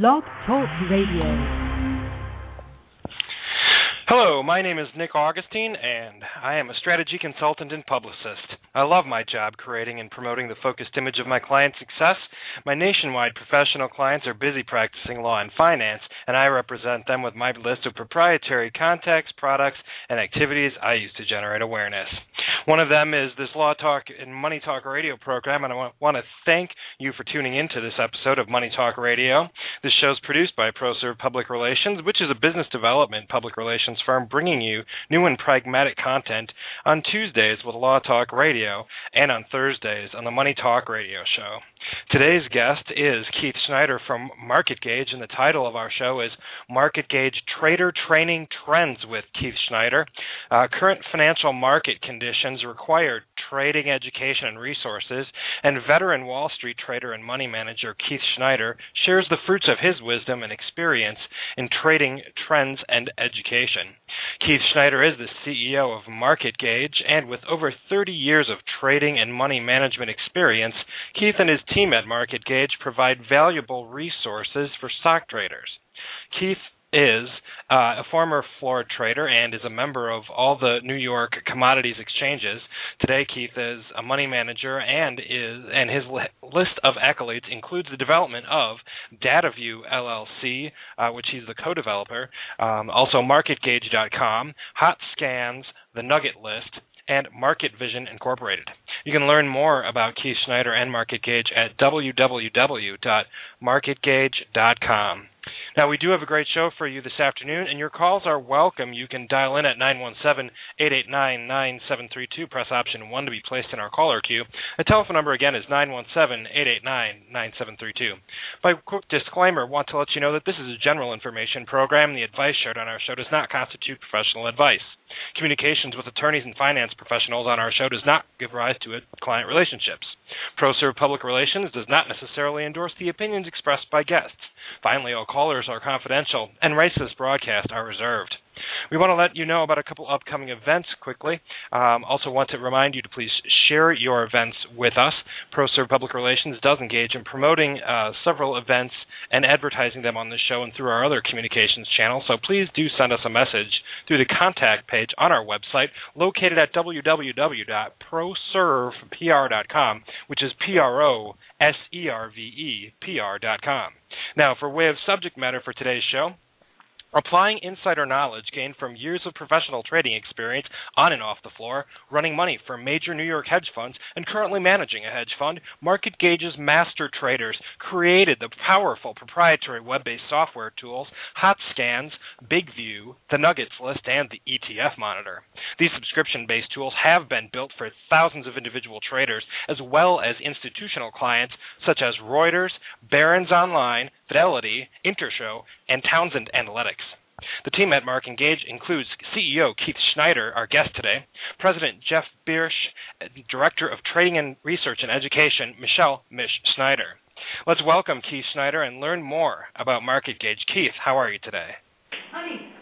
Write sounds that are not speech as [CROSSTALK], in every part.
Blog Talk Radio. Hello, my name is Nick Augustine, and I am a strategy consultant and publicist. I love my job creating and promoting the focused image of my client success. My nationwide professional clients are busy practicing law and finance, and I represent them with my list of proprietary contacts, products, and activities I use to generate awareness. One of them is this Law Talk and Money Talk radio program, and I want to thank you for tuning into this episode of Money Talk Radio. This show is produced by ProServe Public Relations, which is a business development public relations firm bringing you new and pragmatic content on Tuesdays with Law Talk Radio and on Thursdays on the Money Talk Radio show. Today's guest is Keith Schneider from Market Gauge, and the title of our show is Market Gauge Trader Training Trends with Keith Schneider. Uh, current financial market conditions require trading education and resources, and veteran Wall Street trader and money manager Keith Schneider shares the fruits of his wisdom and experience in trading trends and education. Keith Schneider is the CEO of Market Gauge, and with over 30 years of trading and money management experience, Keith and his team at Market Gauge provide valuable resources for stock traders. Keith is uh, a former floor trader and is a member of all the New York commodities exchanges. Today, Keith is a money manager and is and his li- list of accolades includes the development of DataView LLC, uh, which he's the co-developer, um, also MarketGauge.com, Hot Scans, the Nugget List, and Market Vision Incorporated. You can learn more about Keith Schneider and Market Gauge at www.marketgauge.com. Now, we do have a great show for you this afternoon, and your calls are welcome. You can dial in at 917 889 9732, press option 1 to be placed in our caller queue. The telephone number again is 917 889 9732. By quick disclaimer, want to let you know that this is a general information program. The advice shared on our show does not constitute professional advice. Communications with attorneys and finance professionals on our show does not give rise to client relationships. ProServe Public Relations does not necessarily endorse the opinions expressed by guests. Finally, all callers are confidential, and rights to this broadcast are reserved. We want to let you know about a couple upcoming events quickly. Um, also, want to remind you to please share your events with us. ProServe Public Relations does engage in promoting uh, several events and advertising them on the show and through our other communications channels. So please do send us a message through the contact page on our website, located at www.proservepr.com, which is P R O S E R V E P R.com. Now, for way of subject matter for today's show, Applying insider knowledge gained from years of professional trading experience on and off the floor, running money for major New York hedge funds, and currently managing a hedge fund, Market Gauge's master traders created the powerful proprietary web based software tools Hot Scans, Big View, the Nuggets List, and the ETF Monitor. These subscription based tools have been built for thousands of individual traders as well as institutional clients such as Reuters, Barron's Online, Fidelity, Intershow, and Townsend Analytics. The team at Market Gauge includes CEO Keith Schneider, our guest today, President Geoff Bysshe, Director of Trading and Research and Education, Michele Mish Schneider. Let's welcome Keith Schneider and learn more about Market Gauge. Keith, how are you today? Honey.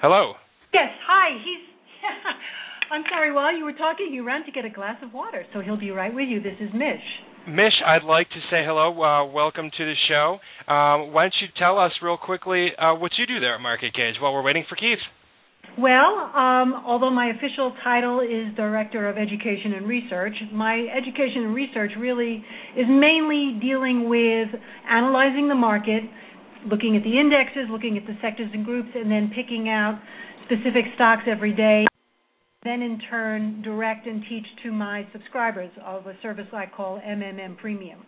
Hello. Yes, hi. He's. [LAUGHS] I'm sorry. While you were talking, he ran to get a glass of water, so he'll be right with you. This is Mish. Mish, I'd like to say hello. Uh, welcome to the show. Um, why don't you tell us real quickly uh, what you do there at Market Gauge while we're waiting for Keith? Well, um, although my official title is Director of Education and Research, my education and research really is mainly dealing with analyzing the market, looking at the indexes, looking at the sectors and groups, and then picking out specific stocks every day then in turn direct and teach to my subscribers of a service I call MMM Premium.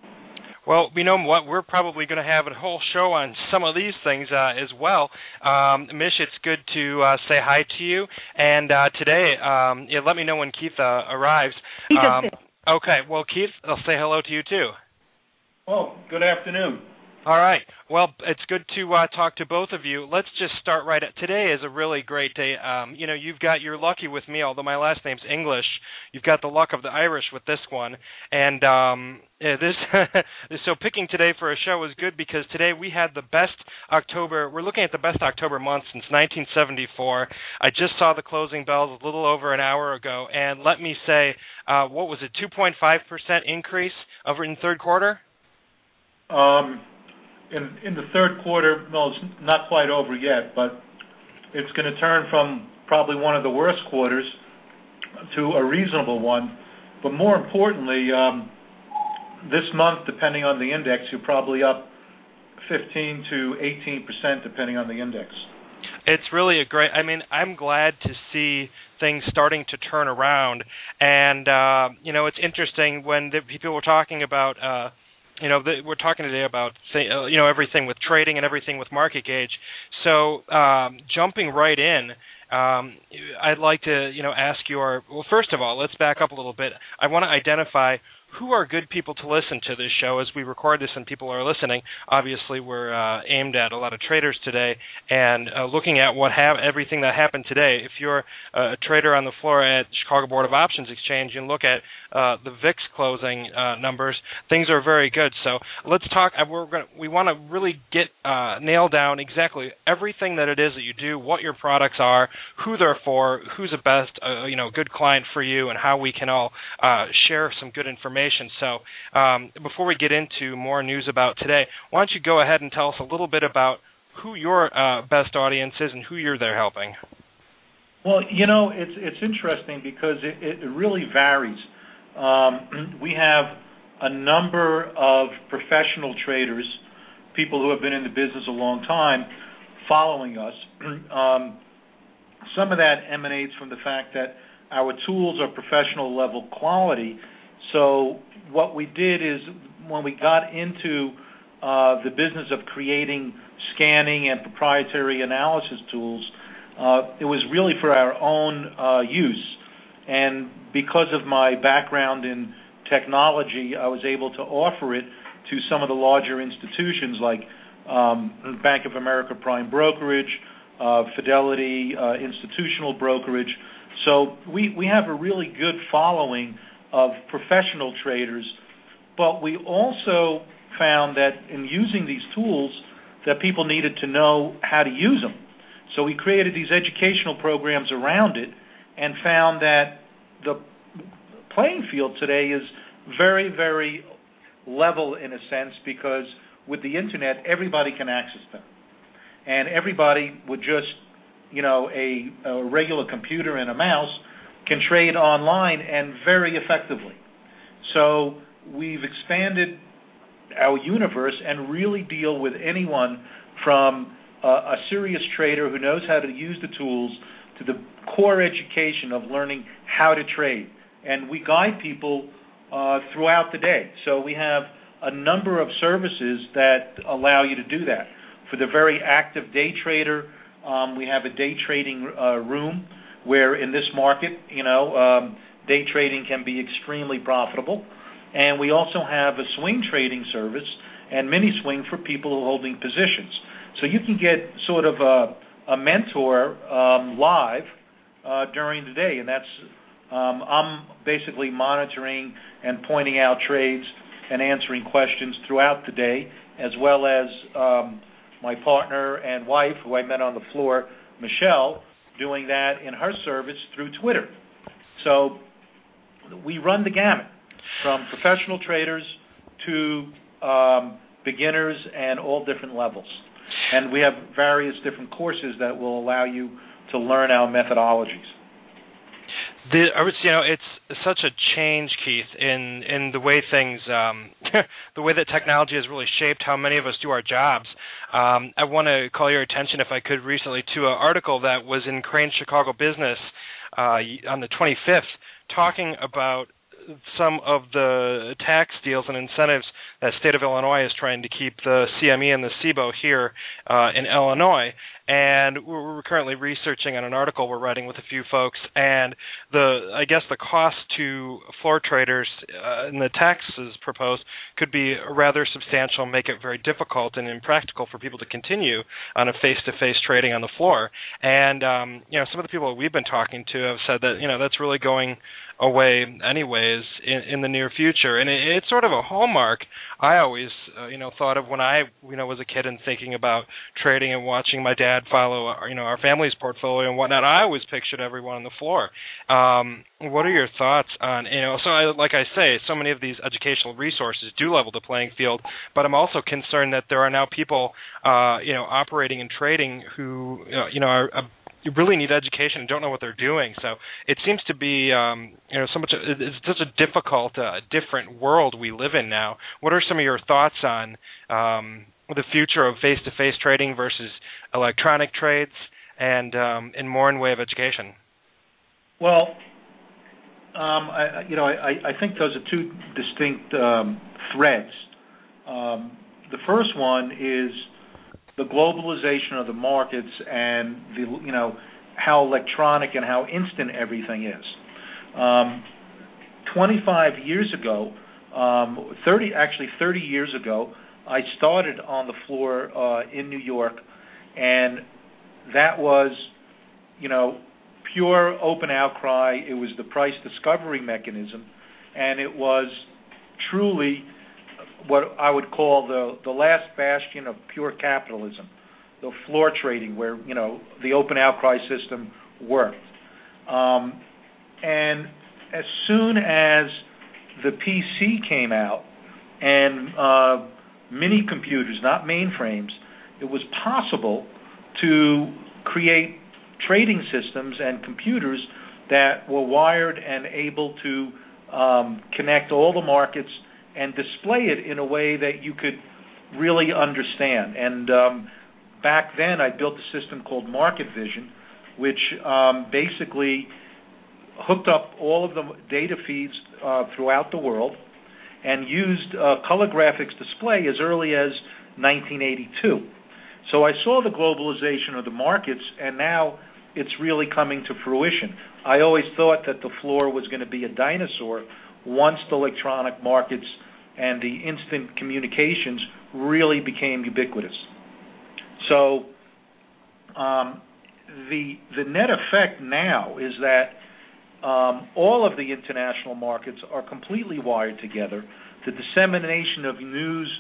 Well, you know what? We're probably going to have a whole show on some of these things uh, as well. Um, Mish, it's good to uh, say hi to you. And uh, today, um, yeah, let me know when Keith uh, arrives. Um, okay. Well, Keith, I'll say hello to you too. Oh, good afternoon. All right. Well, it's good to uh, talk to both of you. Let's just start right at today is a really great day. Um, you know, you've got you're lucky with me, although my last name's English. You've got the luck of the Irish with this one, and um, yeah, this [LAUGHS] so picking today for a show is good because today we had the best October. We're looking at the best October month since 1974. I just saw the closing bells a little over an hour ago, and let me say, uh, what was it? 2.5 percent increase over in third quarter. Um in the third quarter, no, it's not quite over yet, but it's going to turn from probably one of the worst quarters to a reasonable one. But more importantly, um, this month, depending on the index, you're probably up 15 to 18 percent, depending on the index. It's really a great. I mean, I'm glad to see things starting to turn around, and uh, you know, it's interesting when people were talking about. You know, the, we're talking today about uh, you know everything with trading and everything with market gauge. So um, jumping right in, um, I'd like to you know ask you our well first of all let's back up a little bit. I want to identify who are good people to listen to this show as we record this and people are listening. Obviously, we're uh, aimed at a lot of traders today and uh, looking at what have everything that happened today. If you're a trader on the floor at Chicago Board of Options Exchange and look at uh, the VIX closing uh, numbers, things are very good. So let's talk. Uh, we're gonna, we want to really get uh, nail down exactly everything that it is that you do, what your products are, who they're for, who's the best you know good client for you, and how we can all share some good information. So um, before we get into more news about today, why don't you go ahead and tell us a little bit about who your uh, best audience is and who you're there helping? Well, you know, it's it's interesting because it, it really varies. Um, [CLEARS THROAT] we have a number of professional traders, people who have been in the business a long time, following us. [CLEARS THROAT] um, some of that emanates from the fact that our tools are professional level quality, so what we did is when we got into uh, the business of creating scanning and proprietary analysis tools, uh, it was really for our own uh, use. Because of my background in technology, I was able to offer it to some of the larger institutions like um, Bank of America Prime Brokerage, uh, Fidelity uh, Institutional Brokerage. So we, we have a really good following of professional traders, but we also found that in using these tools that people needed to know how to use them. So we created these educational programs around it and found that the playing field today is very, very level in a sense because with the internet everybody can access them. And everybody with just, you know, a, a regular computer and a mouse can trade online and very effectively. So we've expanded our universe and really deal with anyone from a, a serious trader who knows how to use the tools to the core education of learning how to trade. And we guide people uh, throughout the day. So we have a number of services that allow you to do that. For the very active day trader, um, we have a day trading uh, room where in this market, you know, um, day trading can be extremely profitable. And we also have a swing trading service and mini swing for people holding positions. So you can get sort of a, a mentor um, live uh, during the day, and that's um, I'm basically monitoring and pointing out trades and answering questions throughout the day, as well as um, my partner and wife, who I met on the floor, Michele, doing that in her service through Twitter. So we run the gamut from professional traders to um, beginners and all different levels. And we have various different courses that will allow you to learn our methodologies. The, you know, it's such a change, Keith, in in the way things, um, [LAUGHS] the way that technology has really shaped how many of us do our jobs. Um, I want to call your attention, if I could, recently to an article that was in Crain's Chicago Business uh, on the 25th, talking about some of the tax deals and incentives that state of Illinois is trying to keep the CME and the CBOE here uh, in Illinois and we're currently researching on an article we're writing with a few folks and the i guess the cost to floor traders uh, and the taxes proposed could be rather substantial make it very difficult and impractical for people to continue on a face-to-face trading on the floor. And um, you know some of the people we've been talking to have said that you know that's really going away anyways in, in the near future. And it, it's sort of a hallmark i always uh, you know thought of when i you know was a kid and thinking about trading and watching my dad follow our, you know our family's portfolio and whatnot i always pictured everyone on the floor um what are your thoughts on you know so I, like i say so many of these educational resources do level the playing field but i'm also concerned that there are now people uh you know operating and trading who uh, you know are, are you really need education and don't know what they're doing. So it seems to be, um, you know, so much. It's such a difficult, uh, different world we live in now. What are some of your thoughts on um, the future of face-to-face trading versus electronic trades, and um, in more in way of education? Well, um, I, you know, I, I think those are two distinct um, threads. Um, the first one is the globalization of the markets and the you know how electronic and how instant everything is. Um, 25 years ago, um, 30 actually 30 years ago, I started on the floor uh, in New York, and that was you know pure open outcry. It was the price discovery mechanism, and it was truly what I would call the the last bastion of pure capitalism, the floor trading, where you know the open outcry system worked. Um, and as soon as the PC came out and uh, mini computers, not mainframes, it was possible to create trading systems and computers that were wired and able to um, connect all the markets and display it in a way that you could really understand. And um, back then, I built a system called Market Vision, which um, basically hooked up all of the data feeds uh, throughout the world and used color graphics display as early as 1982. So I saw the globalization of the markets, and now it's really coming to fruition. I always thought that the floor was going to be a dinosaur once the electronic markets and the instant communications really became ubiquitous. So um, the net effect now is that all of the international markets are completely wired together. The dissemination of news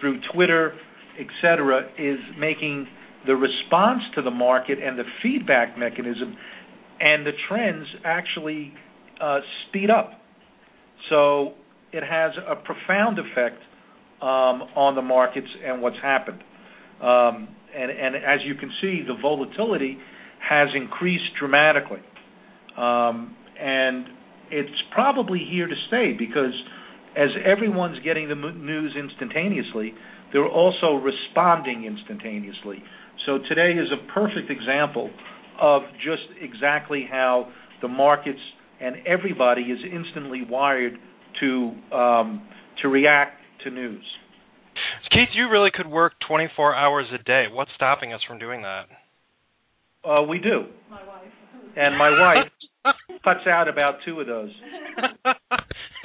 through Twitter, etc., is making the response to the market and the feedback mechanism and the trends actually uh, speed up. So it has a profound effect um, on the markets and what's happened. Um, and, as you can see, the volatility has increased dramatically. And it's probably here to stay because as everyone's getting the news instantaneously, they're also responding instantaneously. So today is a perfect example of just exactly how the markets and everybody is instantly wired to um, to react to news. Keith, you really could work 24 hours a day. What's stopping us from doing that? Uh, we do. My wife. And my wife [LAUGHS] [LAUGHS] cuts out about two of those.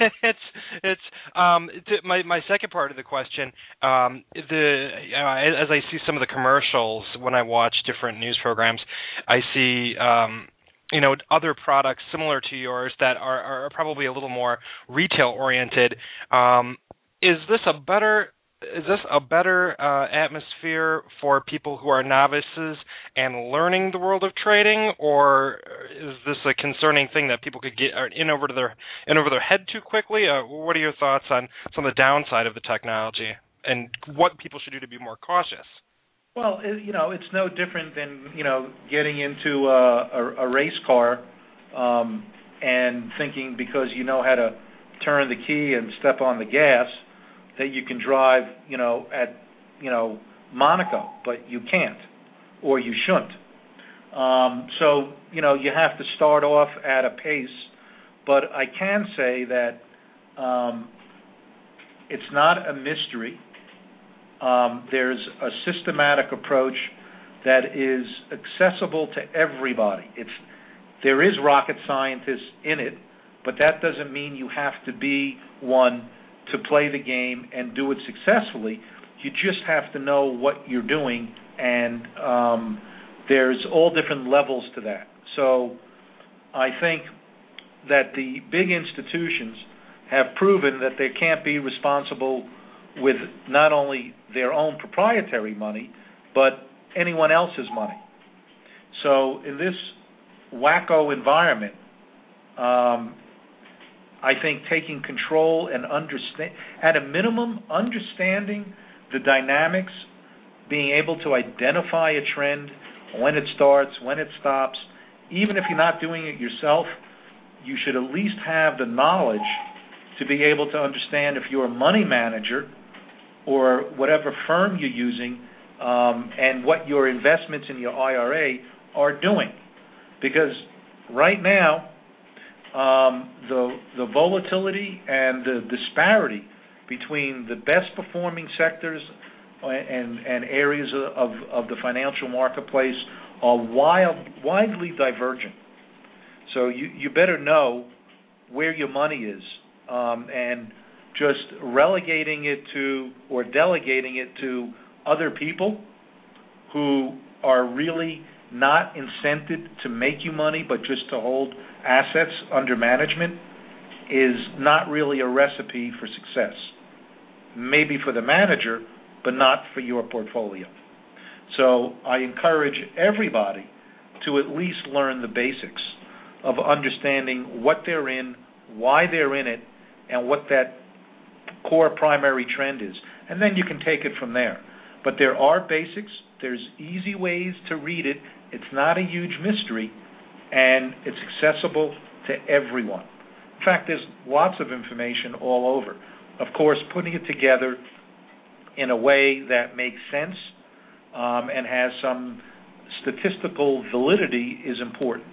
[LAUGHS] it's it's um my my second part of the question um the uh, as I see some of the commercials when I watch different news programs I see um you know other products similar to yours that are, are probably a little more retail oriented. Um, is this a better is this a better uh, atmosphere for people who are novices and learning the world of trading, or is this a concerning thing that people could get in over to their in over their head too quickly? Uh, what are your thoughts on some of the downside of the technology and what people should do to be more cautious? Well, it, you know, it's no different than you know getting into a, a, a race car um, and thinking because you know how to turn the key and step on the gas that you can drive, you know, at you know Monaco, but you can't, or you shouldn't. Um, so you know you have to start off at a pace, but I can say that um, it's not a mystery um, there's a systematic approach that is accessible to everybody. It's there is rocket scientists in it, but that doesn't mean you have to be one to play the game and do it successfully. You just have to know what you're doing, and um, there's all different levels to that. So, I think that the big institutions have proven that they can't be responsible with not only their own proprietary money, but anyone else's money. So in this wacko environment, um, I think taking control and understand, at a minimum, understanding the dynamics, being able to identify a trend, when it starts, when it stops, even if you're not doing it yourself, you should at least have the knowledge to be able to understand if you're a money manager or whatever firm you're using um, and what your investments in your IRA are doing. Because right now, the the volatility and the disparity between the best performing sectors and areas of the financial marketplace are widely divergent. So you you better know where your money is, um, and just relegating it to or delegating it to other people who are really not incented to make you money, but just to hold assets under management, is not really a recipe for success. Maybe for the manager, but not for your portfolio. So I encourage everybody to at least learn the basics of understanding what they're in, why they're in it, and what that core primary trend is. And then you can take it from there. But there are basics, there's easy ways to read it it's not a huge mystery, and it's accessible to everyone. In fact, there's lots of information all over. Of course, putting it together in a way that makes sense um, and has some statistical validity is important.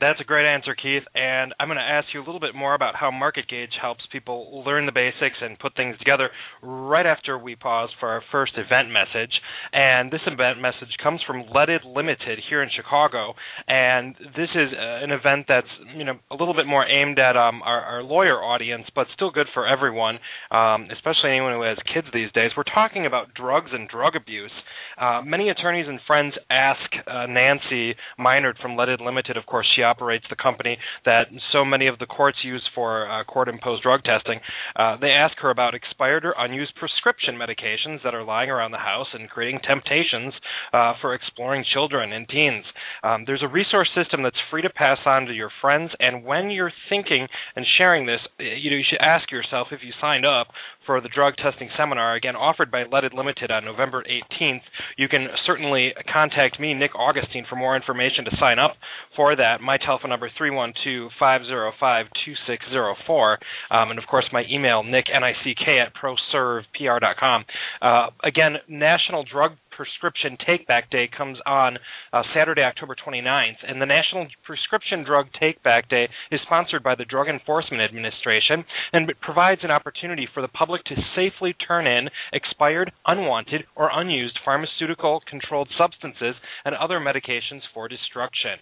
That's a great answer, Keith. And I'm going to ask you a little bit more about how Market Gauge helps people learn the basics and put things together right after we pause for our first event message. And this event message comes from Leaded Limited here in Chicago. And this is uh, an event that's you know a little bit more aimed at um, our, our, lawyer audience, but still good for everyone, um, especially anyone who has kids these days. We're talking about drugs and drug abuse. Uh, many attorneys and friends ask uh, Nancy Meinert from Leaded Limited, of course, she operates the company that so many of the courts use for uh, court imposed drug testing. Uh, they ask her about expired or unused prescription medications that are lying around the house and creating temptations uh, for exploring children and teens. Um, there's a resource system that's free to pass on to your friends, and when you're thinking and sharing this, you know you should ask yourself if you signed up for the drug testing seminar, again offered by Leaded Limited on November 18th. You can certainly contact me, Nick Augustine, for more information to sign up for that. My telephone number 312-505-2604, um, and of course my email nick n i c k at proservepr.com. Uh, again, National Drug Prescription Take Back Day comes on uh, Saturday, October 29th, and the National Prescription Drug Take Back Day is sponsored by the Drug Enforcement Administration and it provides an opportunity for the public to safely turn in expired, unwanted, or unused pharmaceutical controlled substances and other medications for destruction.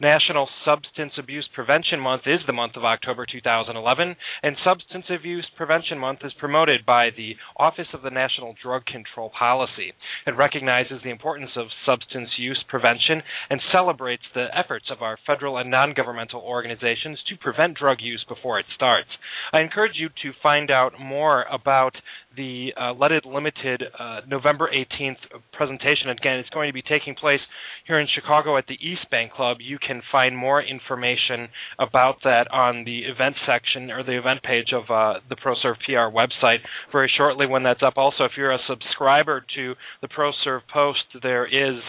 National Substance Abuse Prevention Month is the month of October 2011, and Substance Abuse Prevention Month is promoted by the Office of the National Drug Control Policy. It recognizes the importance of substance use prevention and celebrates the efforts of our federal and non governmental organizations to prevent drug use before it starts. I encourage you to find out more about the uh, Leaded Limited uh, November 18th presentation. Again, it's going to be taking place here in Chicago at the East Bank Club. You can find more information about that on the event section or the event page of uh, the ProServe PR website very shortly when that's up. Also, if you're a subscriber to the ProServe Post, there is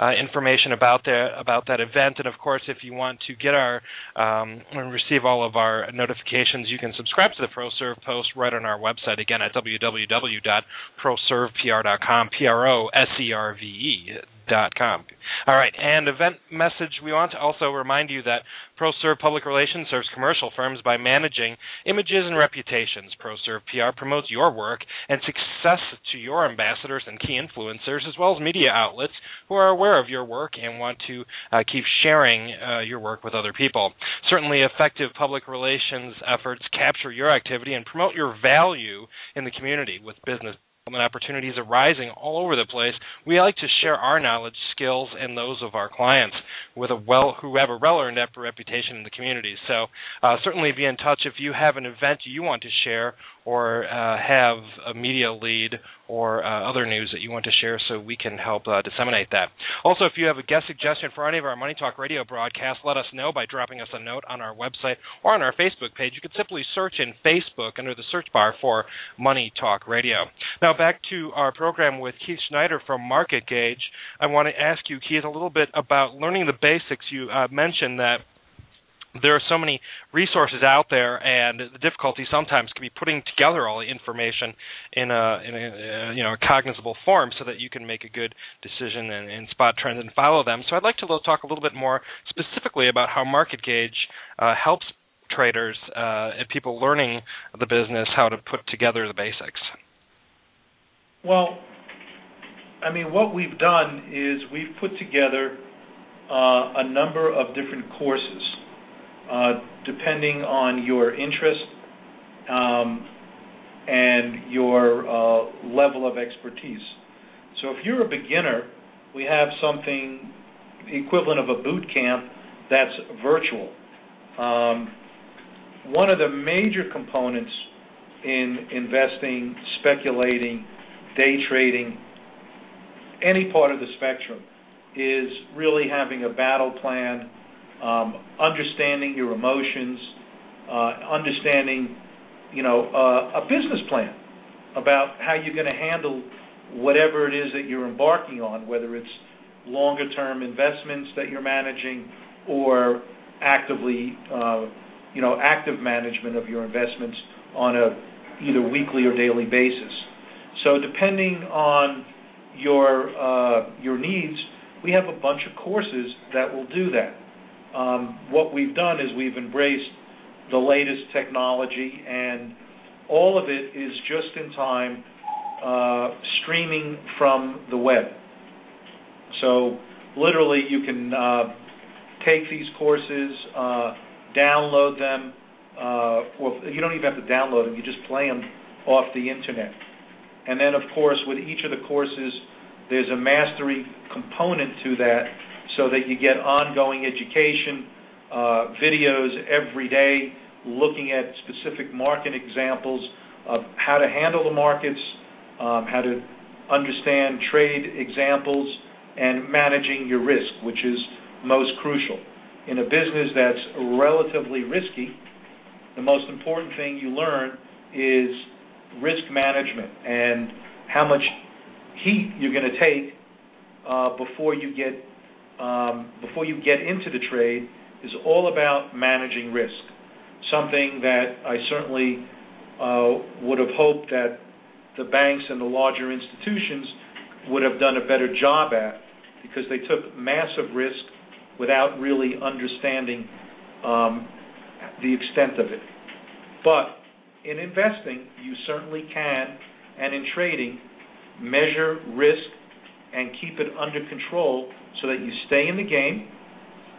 uh, information about that about that event. And of course, if you want to get our um, and receive all of our notifications, you can subscribe to the ProServe Post right on our website again at www.proservepr.com. P R O S E R V E com. All right, and event message. We want to also remind you that ProServe Public Relations serves commercial firms by managing images and reputations. ProServe PR promotes your work and success to your ambassadors and key influencers, as well as media outlets who are aware of your work and want to uh, keep sharing uh, your work with other people. Certainly, effective public relations efforts capture your activity and promote your value in the community with business opportunities arising all over the place. We like to share our knowledge, skills, and those of our clients with a well who have a well-earned reputation in the community. So uh, certainly be in touch if you have an event you want to share or uh, have a media lead or uh, other news that you want to share so we can help uh, disseminate that. Also, if you have a guest suggestion for any of our Money Talk radio broadcasts, let us know by dropping us a note on our website or on our Facebook page. You can simply search in Facebook under the search bar for Money Talk Radio. Now, back to our program with Keith Schneider from Market Gauge. I want to ask you, Keith, a little bit about learning the basics. You uh, mentioned that there are so many resources out there, and the difficulty sometimes can be putting together all the information in a, in a uh, you know a cognizable form so that you can make a good decision and, and, spot trends and follow them. So I'd like to talk a little bit more specifically about how Market Gauge uh, helps traders uh, and people learning the business how to put together the basics. Well, I mean, what we've done is we've put together uh, a number of different courses depending on your interest um, and your uh, level of expertise. So if you're a beginner, we have something equivalent of a boot camp that's virtual. Um, one of the major components in investing, speculating, day trading, any part of the spectrum, is really having a battle plan understanding your emotions, uh, understanding, you know, uh, a business plan about how you're going to handle whatever it is that you're embarking on, whether it's longer term investments that you're managing or actively, uh, you know, active management of your investments on a either weekly or daily basis. So depending on your your needs, we have a bunch of courses that will do that. Um, what we've done is we've embraced the latest technology, and all of it is just in time uh, streaming from the web. So literally, you can uh, take these courses, uh, download them, or you don't even have to download them. You just play them off the internet. And then, of course, with each of the courses, there's a mastery component to that so that you get ongoing education, uh, videos every day looking at specific market examples of how to handle the markets, um, how to understand trade examples, and managing your risk, which is most crucial. In a business that's relatively risky, the most important thing you learn is risk management and how much heat you're going to take uh, before you get before you get into the trade is all about managing risk. Something that I certainly uh, would have hoped that the banks and the larger institutions would have done a better job at because they took massive risk without really understanding um, the extent of it. But in investing, you certainly can, and in trading, measure risk and keep it under control so that you stay in the game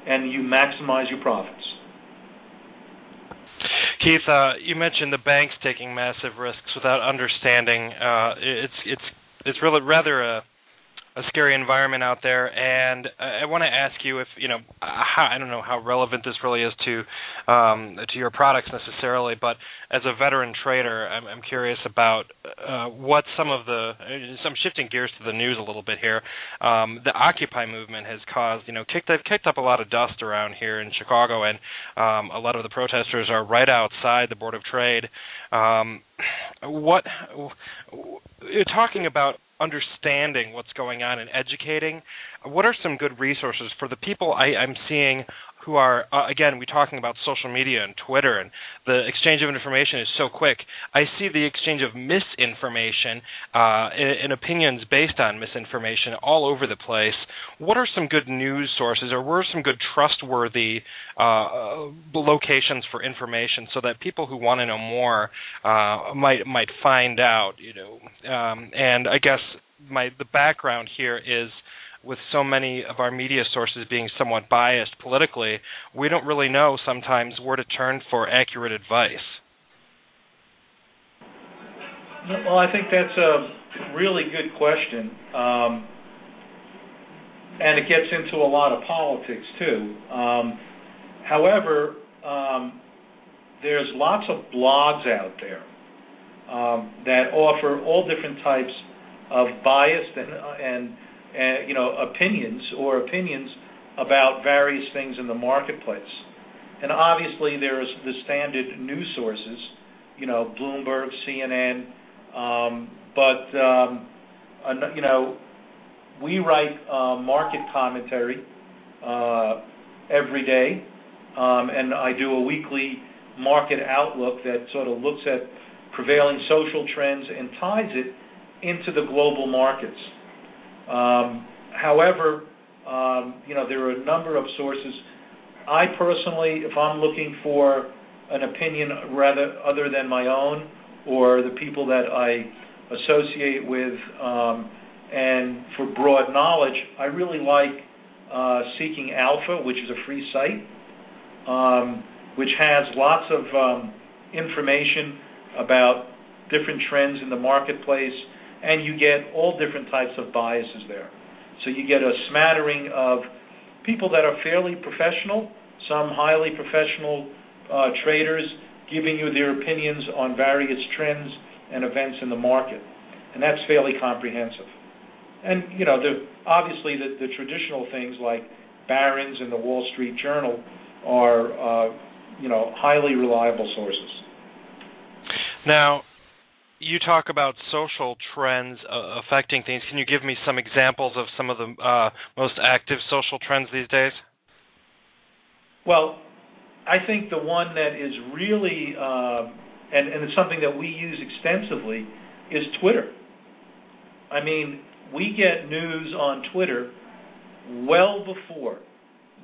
and you maximize your profits. Keith, uh, you mentioned the banks taking massive risks without understanding. Uh, it's it's it's really rather a a scary environment out there, and I, want to ask you if you know how, I don't know how relevant this really is to um, to your products necessarily, but as a veteran trader, I'm, I'm curious about uh, what some of the uh, some shifting gears to the news a little bit here. Um, the Occupy movement has caused you know kicked they've kicked up a lot of dust around here in Chicago, and um, a lot of the protesters are right outside the Board of Trade. Um, what you're talking about understanding what's going on and educating. What are some good resources for the people I, I'm seeing who are uh, again we're talking about social media and Twitter and the exchange of information is so quick. I see the exchange of misinformation uh, and, opinions based on misinformation all over the place. What are some good news sources, or where are some good trustworthy uh, locations for information, so that people who want to know more uh, might might find out? You know, um, and I guess my the background here is with so many of our media sources being somewhat biased politically, we don't really know sometimes where to turn for accurate advice. Well, I think that's a really good question. Um, and it gets into a lot of politics too. Um, however, um, there's lots of blogs out there um, that offer all different types of biased and, and, and you know opinions or opinions about various things in the marketplace. And obviously, there's the standard news sources, you know, Bloomberg, CNN, um, but um, you know, we write uh, market commentary uh, every day, um, and I do a weekly market outlook that sort of looks at prevailing social trends and ties it into the global markets. Um, however, um, you know there are a number of sources. I personally, if I'm looking for an opinion rather other than my own or the people that I associate with, um, and for broad knowledge, I really like uh, Seeking Alpha, which is a free site, which has lots of information about different trends in the marketplace, and you get all different types of biases there. So you get a smattering of people that are fairly professional, some highly professional uh, traders giving you their opinions on various trends and events in the market, and that's fairly comprehensive. And you know, the, obviously the, the traditional things like Barron's and the Wall Street Journal are uh, you know highly reliable sources. Now, you talk about social trends uh, affecting things. Can you give me some examples of some of the uh, most active social trends these days? Well, I think the one that is really, uh, and, and it's something that we use extensively, is Twitter. I mean, we get news on Twitter well before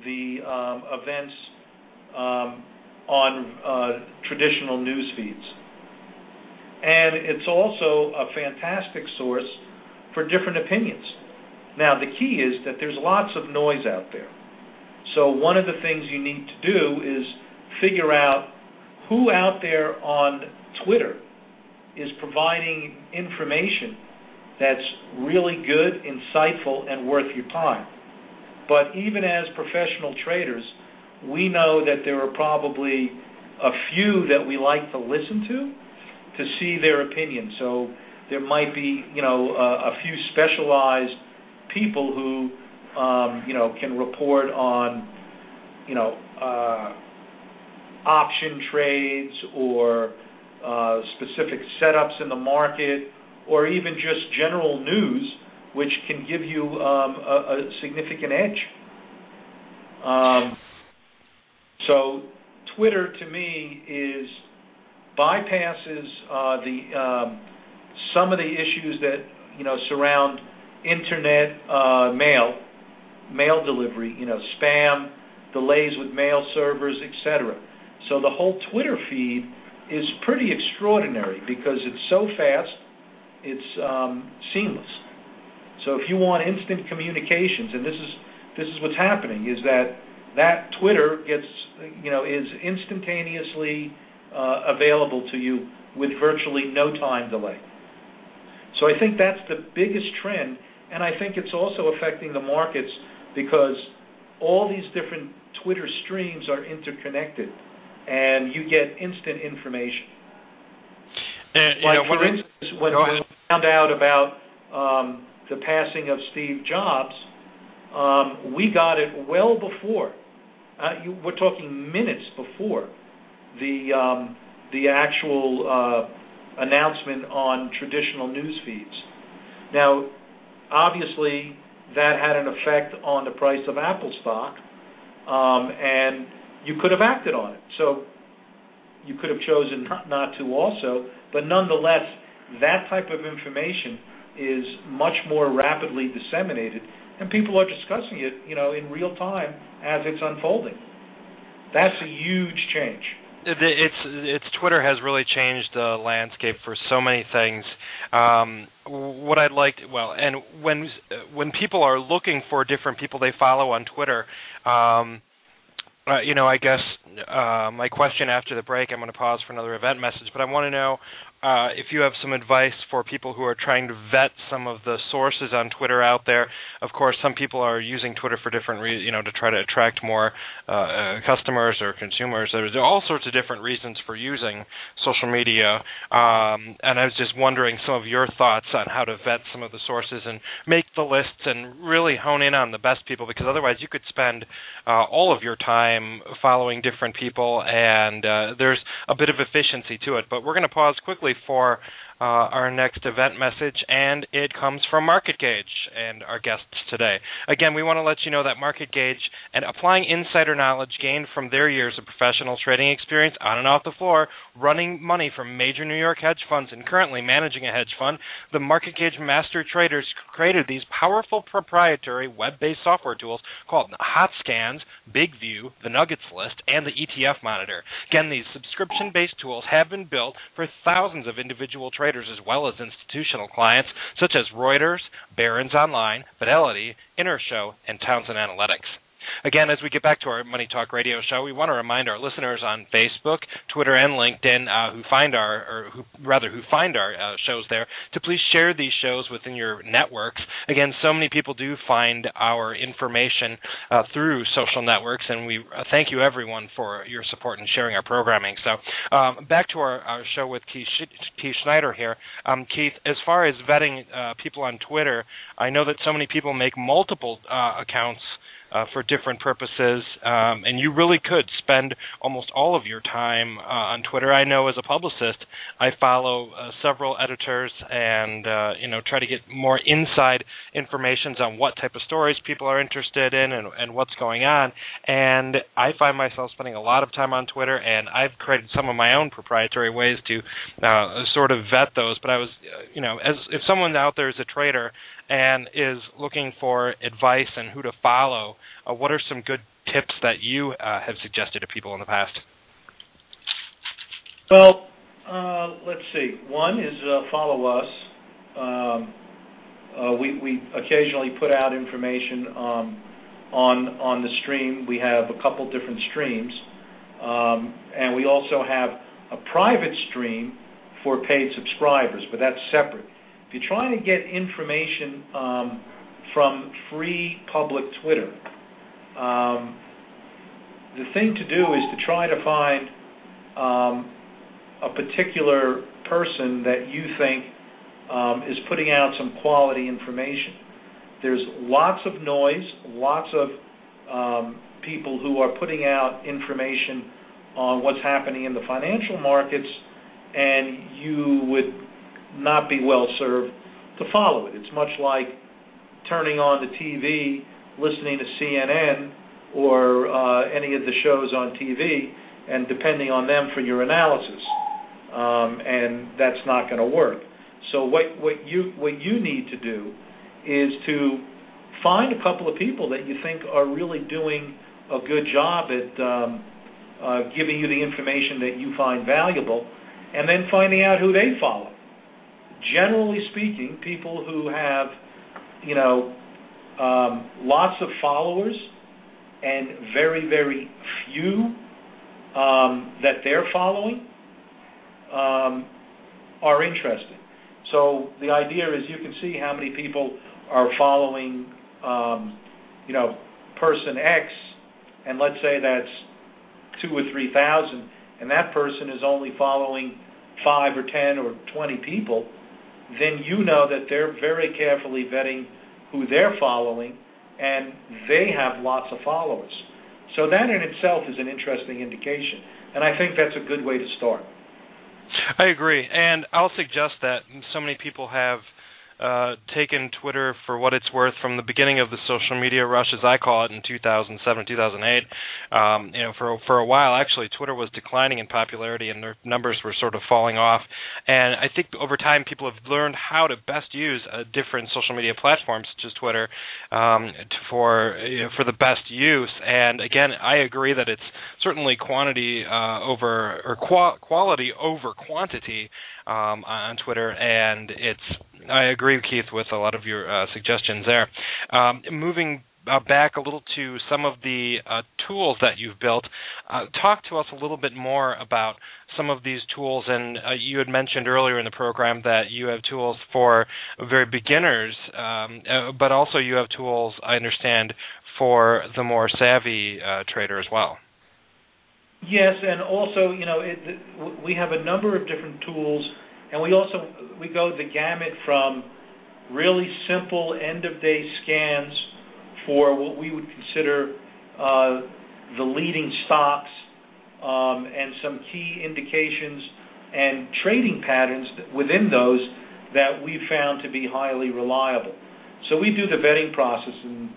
the um, events um, on uh, traditional news feeds. And it's also a fantastic source for different opinions. Now, the key is that there's lots of noise out there. So, one of the things you need to do is figure out who out there on Twitter is providing information that's really good, insightful, and worth your time. But even as professional traders, we know that there are probably a few that we like to listen to to see their opinion. So there might be, you know, a, a few specialized people who, um, you know, can report on, you know, uh, option trades or uh, specific setups in the market or even just general news, which can give you um, a, a, significant edge. Um, so, Twitter to me is bypasses uh, um, some of the issues that surround internet uh, mail, mail delivery, you know, spam, delays with mail servers, etc. So the whole Twitter feed is pretty extraordinary because it's so fast it's um, seamless. So if you want instant communications, and this is this is what's happening, is that that Twitter gets you know is instantaneously available to you with virtually no time delay. So I think that's the biggest trend, and I think it's also affecting the markets because all these different Twitter streams are interconnected, and you get instant information. And, like know, for instance, when, when we found out about um, the passing of Steve Jobs, um, we got it well before. Uh, you, we're talking minutes before the um, the actual uh, announcement on traditional news feeds. Now, obviously, that had an effect on the price of Apple stock, um, and you could have acted on it. So you could have chosen not, not to also, but nonetheless, that type of information is much more rapidly disseminated, and people are discussing it, you know, in real time as it's unfolding. That's a huge change. It's it's Twitter has really changed the landscape for so many things. Um, what I'd like, to, well, and when when people are looking for different people they follow on Twitter, um, uh, you know, I guess uh, my question after the break, I'm going to pause for another event message, but I want to know uh, if you have some advice for people who are trying to vet some of the sources on Twitter out there. Of course, some people are using Twitter for different, re- you know, to try to attract more uh, uh, customers or consumers. There's all sorts of different reasons for using social media, um, and I was just wondering some of your thoughts on how to vet some of the sources and make the lists and really hone in on the best people, because otherwise you could spend uh, all of your time following different people, and uh, there's a bit of efficiency to it. But we're going to pause quickly for uh, our next event message, and it comes from Market Gauge and our guests today. Again, we want to let you know that Market Gauge and applying insider knowledge gained from their years of professional trading experience on and off the floor, running money for major New York hedge funds, and currently managing a hedge fund, the Market Gauge master traders created these powerful proprietary web-based software tools called Hot Scans, Big View, the Nuggets List, and the ETF Monitor. Again, these subscription-based tools have been built for thousands of individual traders traders as well as institutional clients such as Reuters, Barron's Online, Fidelity, Intershow, and Townsend Analytics. Again, as we get back to our Money Talk Radio show, we want to remind our listeners on Facebook, Twitter, and LinkedIn uh, who find our, or who rather who find our uh, shows there, to please share these shows within your networks. Again, so many people do find our information uh, through social networks, and we uh, thank you everyone for your support in sharing our programming. So, um, back to our, our, show with Keith, Keith Schneider here. Um, Keith, as far as vetting uh, people on Twitter, I know that so many people make multiple uh, accounts uh, for different purposes, um, and you really could spend almost all of your time uh, on Twitter. I know as a publicist, I follow uh, several editors and uh, you know try to get more inside information on what type of stories people are interested in and, and what's going on. And I find myself spending a lot of time on Twitter, and I've created some of my own proprietary ways to uh, sort of vet those. But I was, uh, you know, as if someone out there is a trader and is looking for advice and who to follow, uh, what are some good tips that you uh, have suggested to people in the past? Well, uh, let's see. One is uh, follow us. Um, uh, we, we occasionally put out information um, on on the stream. We have a couple different streams, um, and we also have a private stream for paid subscribers, but that's separate. If you're trying to get information um, from free public Twitter, um, the thing to do is to try to find um, a particular person that you think um, is putting out some quality information. There's lots of noise, lots of um, people who are putting out information on what's happening in the financial markets, and you would not be well served to follow it. It's much like turning on the TV, listening to CNN or uh, any of the shows on TV, and depending on them for your analysis. Um, and that's not going to work. So what what you what you need to do is to find a couple of people that you think are really doing a good job at um, uh, giving you the information that you find valuable, and then finding out who they follow generally speaking, people who have, you know, um, lots of followers and very, very few um, that they're following um, are interested. So the idea is you can see how many people are following, um, you know, person X, and let's say that's two or three thousand, and that person is only following five or ten or twenty people then you know that they're very carefully vetting who they're following, and they have lots of followers. So that in itself is an interesting indication, and I think that's a good way to start. I agree, and I'll suggest that so many people have uh, taken Twitter for what it's worth from the beginning of the social media rush, as I call it, in 2007, 2008. Um, you know, for for a while, actually, Twitter was declining in popularity, and their numbers were sort of falling off. And I think over time, people have learned how to best use uh, different social media platforms, such as Twitter, um, for you know, for the best use. And again, I agree that it's certainly quantity uh, over or qual- quality over quantity um, on Twitter, and it's I agree, Keith, with a lot of your uh, suggestions there. Um, moving uh, back a little to some of the uh, tools that you've built. Uh, talk to us a little bit more about some of these tools. And uh, you had mentioned earlier in the program that you have tools for very beginners, um, uh, but also you have tools, I understand, for the more savvy trader as well. Yes, and also, you know, it, we have a number of different tools, and we also we go the gamut from really simple end of day scans for what we would consider uh, the leading stocks um, and some key indications and trading patterns within those that we found to be highly reliable. So we do the vetting process, and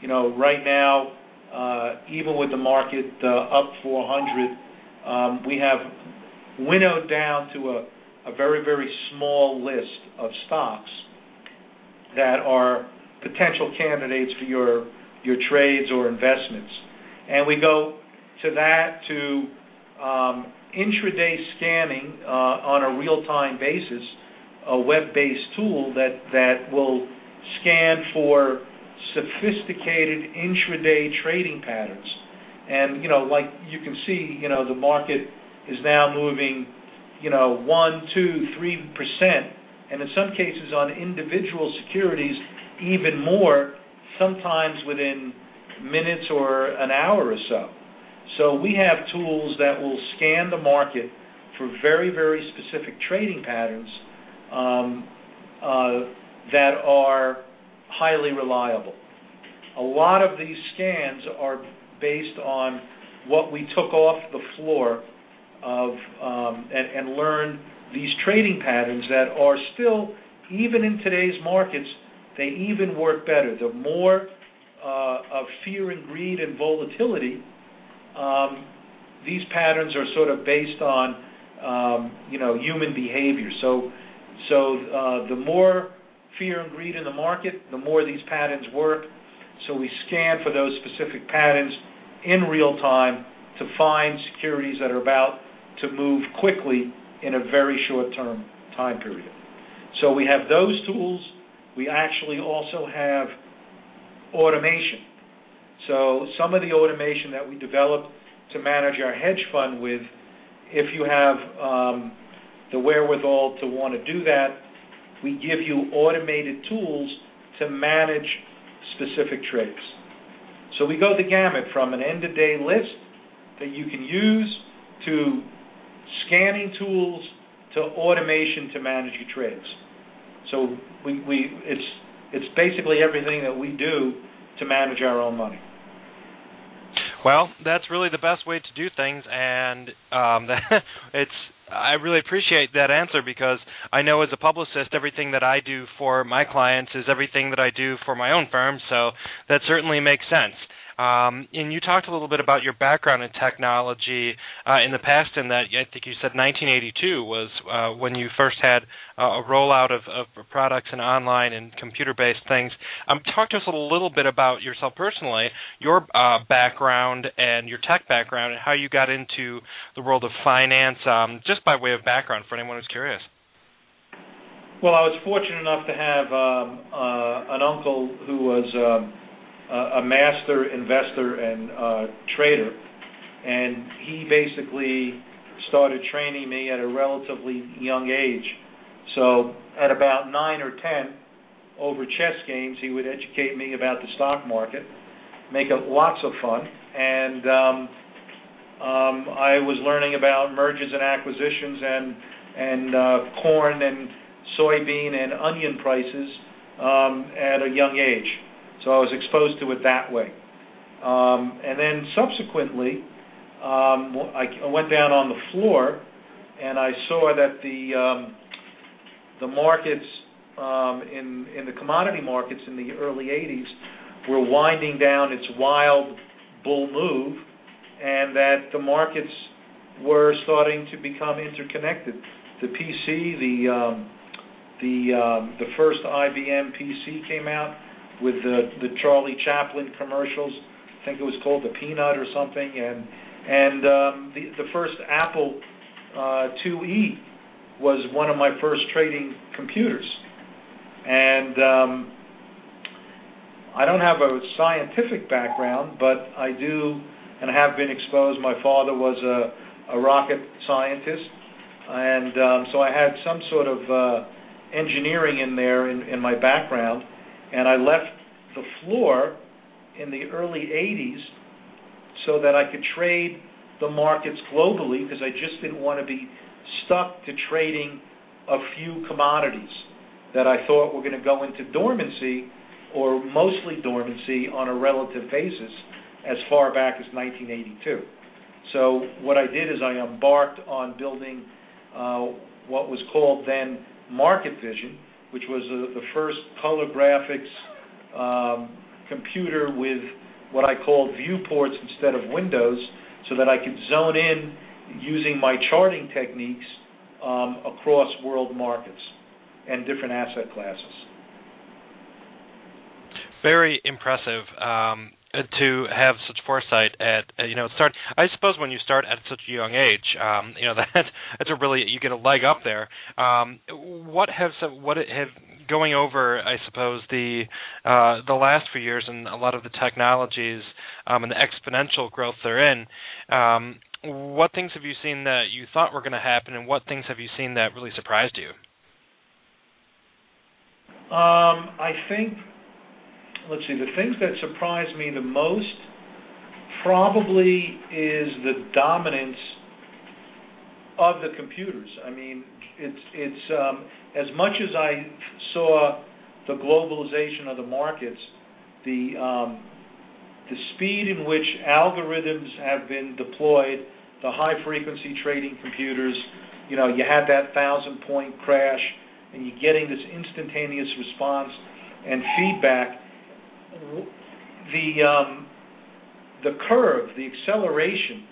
you know, right now uh, even with the market uh, up 400, um, we have winnowed down to a very, very small list of stocks that are potential candidates for your your trades or investments. and We go to that to um, intraday scanning uh, on a real-time basis, a web-based tool that that will scan for sophisticated intraday trading patterns. And, you know, like you can see, you know, the market is now moving, you know, 1, 2, 3%, and in some cases on individual securities, even more, sometimes within minutes or an hour or so. So we have tools that will scan the market for very, very specific trading patterns um, uh, that are highly reliable. A lot of these scans are based on what we took off the floor of um, and, and learned these trading patterns that are still, even in today's markets, they even work better. The more uh, of fear and greed and volatility, um, these patterns are sort of based on um, you know human behavior. So so uh, the more fear and greed in the market, the more these patterns work. So we scan for those specific patterns in real time to find securities that are about to move quickly in a very short term time period. So we have those tools. We actually also have automation. So some of the automation that we developed to manage our hedge fund with, if you have um, the wherewithal to want to do that, we give you automated tools to manage specific trades. So we go the gamut from an end of day list that you can use to scanning tools to automation to manage your trades. So it's it's basically everything that we do to manage our own money. Well, that's really the best way to do things, and um, [LAUGHS] it's I really appreciate that answer because I know as a publicist, everything that I do for my clients is everything that I do for my own firm, so that certainly makes sense. Um, and you talked a little bit about your background in technology uh, in the past, and that I think you said 1982 was uh, when you first had uh, a rollout of, of, products and online and computer-based things. Um, talk to us a little bit about yourself personally, your uh, background and your tech background, and how you got into the world of finance, um, just by way of background for anyone who's curious. Well, I was fortunate enough to have um, uh, an uncle who was um, a master investor and uh, trader, and he basically started training me at a relatively young age. So at about nine or ten, over chess games, he would educate me about the stock market, make it lots of fun, and um, um, I was learning about mergers and acquisitions and and uh, corn and soybean and onion prices um, at a young age. So I was exposed to it that way. Um, and then subsequently, um, I went down on the floor and I saw that the um, the markets um, in in the commodity markets in the early 80s were winding down its wild bull move, and that the markets were starting to become interconnected. The PC, the um, the um, the first IBM PC came out with the the Charlie Chaplin commercials. I think it was called the Peanut or something, and and um, the the first Apple uh, IIe was one of my first trading computers, and um, I don't have a scientific background, but I do and have been exposed. My father was a, a rocket scientist, and um, so I had some sort of uh, engineering in there in, in my background. And I left the floor in the early 80s so that I could trade the markets globally because I just didn't want to be stuck to trading a few commodities that I thought were going to go into dormancy or mostly dormancy on a relative basis as far back as 1982. So what I did is I embarked on building uh, what was called then Market Vision, which was uh, the first color graphics um, computer with what I called viewports instead of windows, so that I could zone in using my charting techniques um, across world markets and different asset classes. Very impressive. Um, to have such foresight at uh, you know start I suppose when you start at such a young age um you know [LAUGHS] that that's a really you get a leg up there. Um what have some what have going over I suppose the uh the last few years and a lot of the technologies um and the exponential growth they're in um what things have you seen that you thought were going to happen and what things have you seen that really surprised you? Um I think let's see, the things that surprise me the most probably is the dominance of the computers. I mean, it's it's um, as much as I saw the globalization of the markets, the um, the speed in which algorithms have been deployed, the high frequency trading computers, you know, you had that thousand point crash, and you're getting this instantaneous response and feedback the um, the curve, the acceleration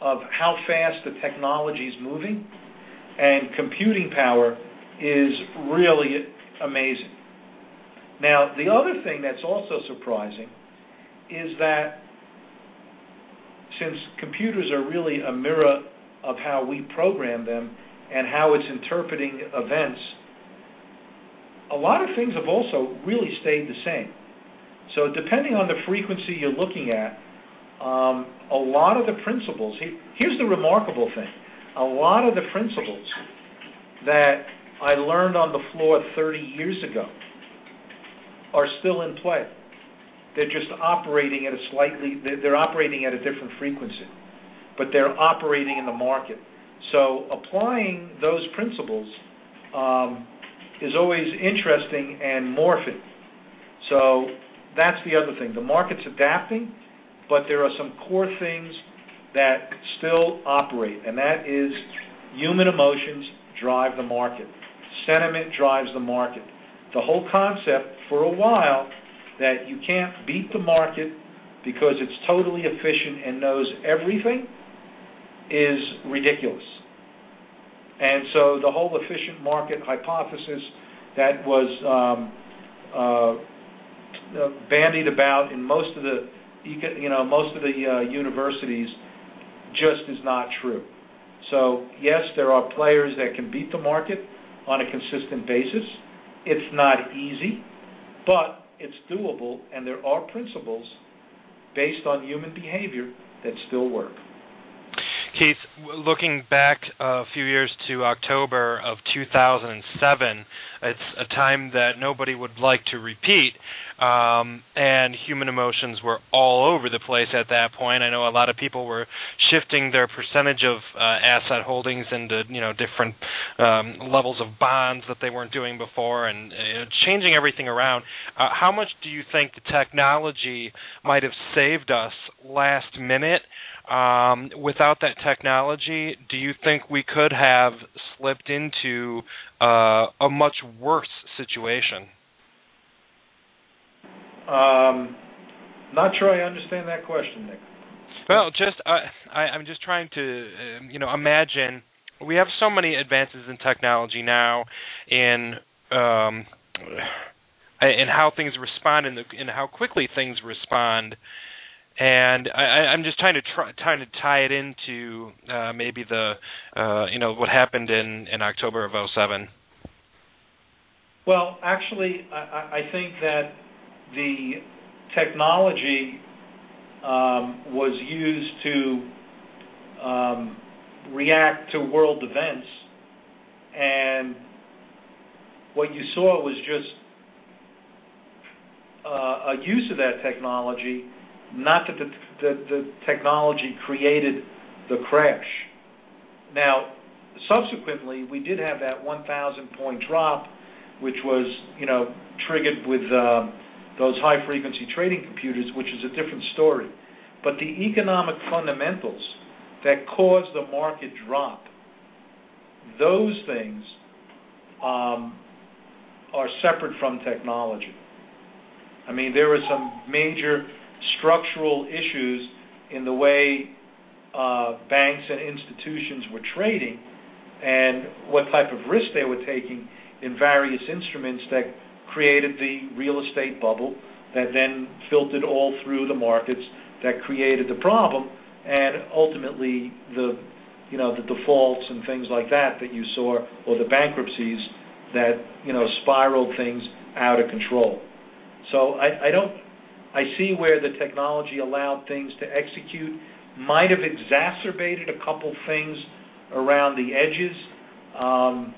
of how fast the technology is moving and computing power is really amazing. Now, the other thing that's also surprising is that since computers are really a mirror of how we program them and how it's interpreting events, a lot of things have also really stayed the same. So depending on the frequency you're looking at, um, a lot of the principles, here's the remarkable thing, a lot of the principles that I learned on the floor 30 years ago are still in play. They're just operating at a slightly, they're operating at a different frequency, but they're operating in the market. So applying those principles um, is always interesting and morphing. So that's the other thing. The market's adapting, but there are some core things that still operate, and that is human emotions drive the market. Sentiment drives the market. The whole concept for a while that you can't beat the market because it's totally efficient and knows everything is ridiculous. And so the whole efficient market hypothesis that was um, uh, bandied about in most of the you know most of the uh, universities just is not true. So yes, there are players that can beat the market on a consistent basis. It's not easy, but it's doable, and there are principles based on human behavior that still work. Keith, looking back a few years to October of 2007, it's a time that nobody would like to repeat. Um, and human emotions were all over the place at that point. I know a lot of people were shifting their percentage of uh, asset holdings into you know different um, levels of bonds that they weren't doing before, and uh, changing everything around. Uh, how much do you think the technology might have saved us last minute? Um, without that technology, do you think we could have slipped into uh, a much worse situation? Um, not sure I understand that question, Nick. Well, just uh, I, I'm just trying to, uh, you know, imagine we have so many advances in technology now, in um, in how things respond and in how quickly things respond and I, I'm just trying to try, trying to tie it into uh, maybe the uh, you know what happened in in October of 07. Well, actually, I, I think that the technology um, was used to um, react to world events, and what you saw was just uh, a use of that technology, not that the, technology created the crash. Now, subsequently, we did have that 1,000 point drop, which was, you know, triggered with uh, those high frequency trading computers, which is a different story. But the economic fundamentals that caused the market drop, those things um, are separate from technology. I mean, there were some major structural issues in the way uh, banks and institutions were trading and what type of risk they were taking in various instruments that created the real estate bubble that then filtered all through the markets that created the problem and ultimately the you know the defaults and things like that that you saw or the bankruptcies that you know spiraled things out of control. So I, I don't I see where the technology allowed things to execute might have exacerbated a couple things around the edges. Um,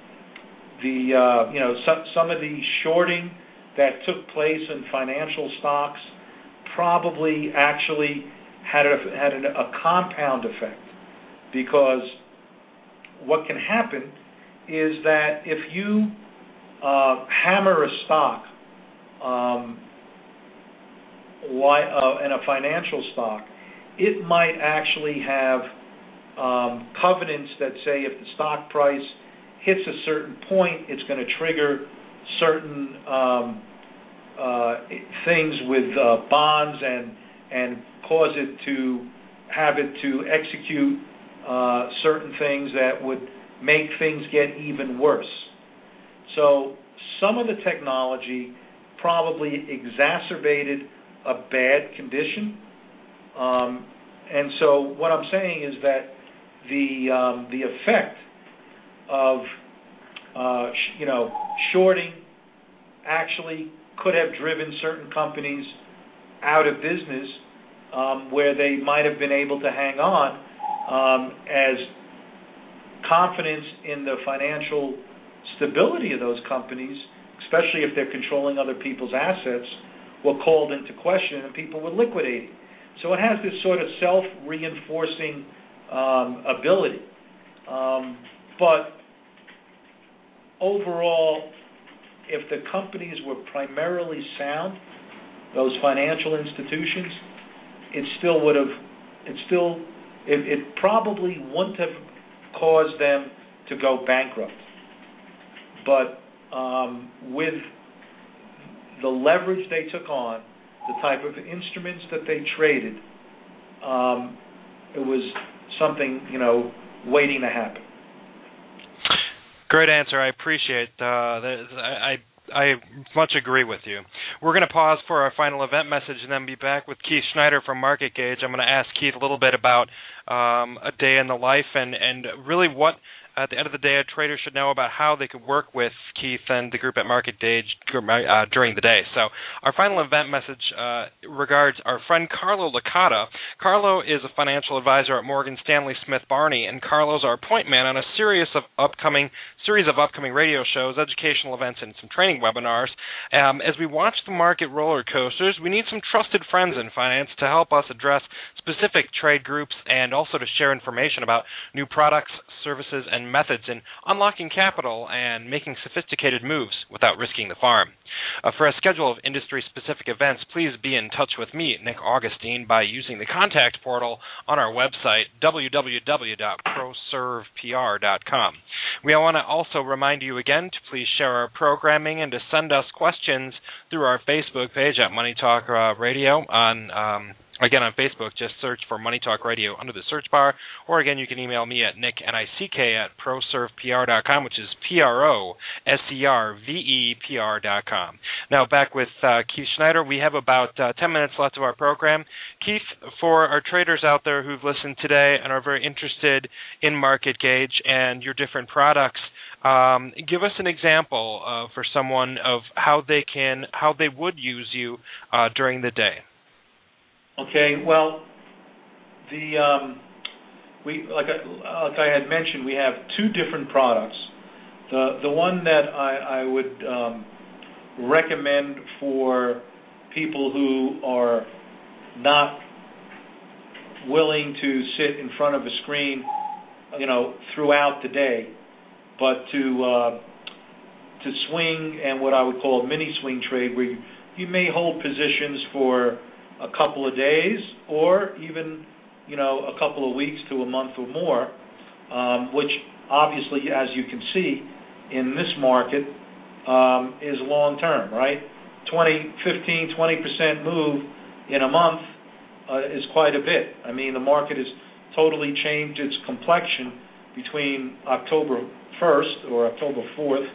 the uh, you know some some of the shorting that took place in financial stocks probably actually had a had a, a compound effect because what can happen is that if you uh, hammer a stock um, why, uh, a financial stock, it might actually have um, covenants that say if the stock price hits a certain point, it's going to trigger certain um, uh, things with uh, bonds and and cause it to have it to execute certain things that would make things get even worse. So some of the technology probably exacerbated a bad condition. Um, and so what I'm saying is that the um, the effect of uh, sh- you know shorting actually could have driven certain companies out of business um, where they might have been able to hang on as confidence in the financial stability of those companies, especially if they're controlling other people's assets, were called into question and people were liquidating. So it has this sort of self-reinforcing um, ability. Um, but overall, if the companies were primarily sound, those financial institutions, it still would have, it still, it, it probably wouldn't have caused them to go bankrupt. But um, with the leverage they took on, the type of instruments that they traded, um, it was something you know waiting to happen. Great answer. I appreciate. Uh, that. I I much agree with you. We're going to pause for our final event message and then be back with Keith Schneider from Market Gauge. I'm going to ask Keith a little bit about um, a day in the life and and really what at the end of the day, a trader should know about how they could work with Keith and the group at Market Gauge uh, during the day. So, our final event message uh, regards our friend Carlo Licata. Carlo is a financial advisor at Morgan Stanley Smith Barney, and Carlo's our point man on a series of upcoming series of upcoming radio shows, educational events, and some training webinars. Um, as we watch the market roller coasters, we need some trusted friends in finance to help us address specific trade groups and also to share information about new products, services, and methods in unlocking capital and making sophisticated moves without risking the farm. Uh, for a schedule of industry specific events, please be in touch with me, Nick Augustine, by using the contact portal on our website, www.proservepr.com. We want to also remind you again to please share our programming and to send us questions through our Facebook page at Money Talk uh, Radio on. Um, Again, on Facebook, just search for Money Talk Radio under the search bar, or again, you can email me at nick, N-I-C-K, at proservepr.com, which is P-R-O-S-E-R-V-E-P-R dot com. Now, back with uh, Keith Schneider. We have about uh, 10 minutes left of our program. Keith, for our traders out there who've listened today and are very interested in Market Gauge and your different products, Um, give us an example uh, for someone of how they can how they would use you uh, during the day. Okay. Well, the um, we like I, like I had mentioned, we have two different products. The the one that I, I would um, recommend for people who are not willing to sit in front of a screen, you know, throughout the day, to uh, to swing and what I would call a mini swing trade, where you, may hold positions for a couple of days or even you know a couple of weeks to a month or more, um, which obviously, as you can see in this market, um, is long term, right? 20, 15, 20 percent move in a month uh, is quite a bit. I mean, the market has totally changed its complexion between October 1st or October 4th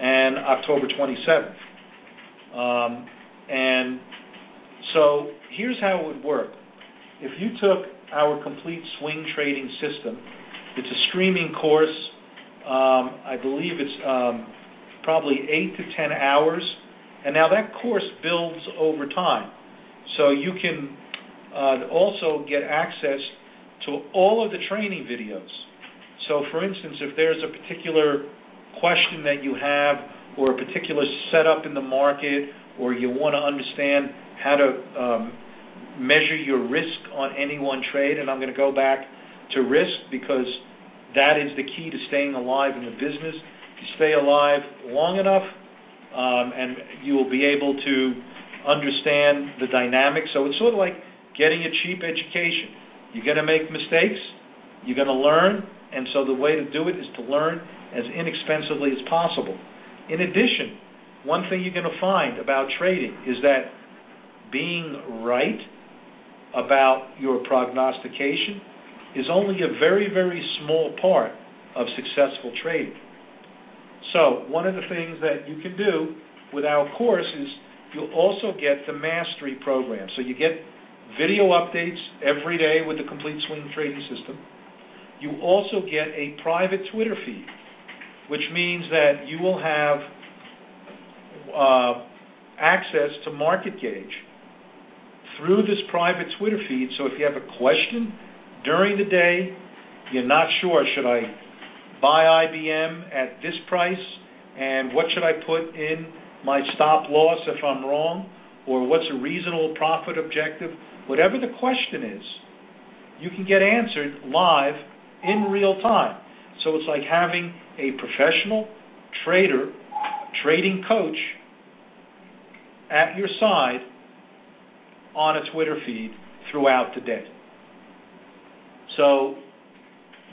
and October 27th. Um, and so here's how it would work. If you took our complete swing trading system, it's a streaming course. Um, I believe it's um, probably eight to ten hours, and now that course builds over time. So you can uh, also get access to all of the training videos. So, for instance, if there's a particular question that you have, or a particular setup in the market, or you want to understand how to um, measure your risk on any one trade, and I'm going to go back to risk because that is the key to staying alive in the business. You stay alive long enough, um, and you will be able to understand the dynamics. So it's sort of like getting a cheap education. You're going to make mistakes, you're going to learn, and so the way to do it is to learn as inexpensively as possible. In addition, one thing you're going to find about trading is that being right about your prognostication is only a very, very small part of successful trading. So, one of the things that you can do with our course is you'll also get the mastery program. So, you get video updates every day with the complete swing trading system. You also get a private Twitter feed, which means that you will have uh, access to Market Gauge through this private Twitter feed. So if you have a question during the day, you're not sure, should I buy IBM at this price, and what should I put in my stop loss if I'm wrong, or what's a reasonable profit objective? Whatever the question is, you can get answered live in real time. So it's like having a professional trader, trading coach at your side on a Twitter feed throughout the day. So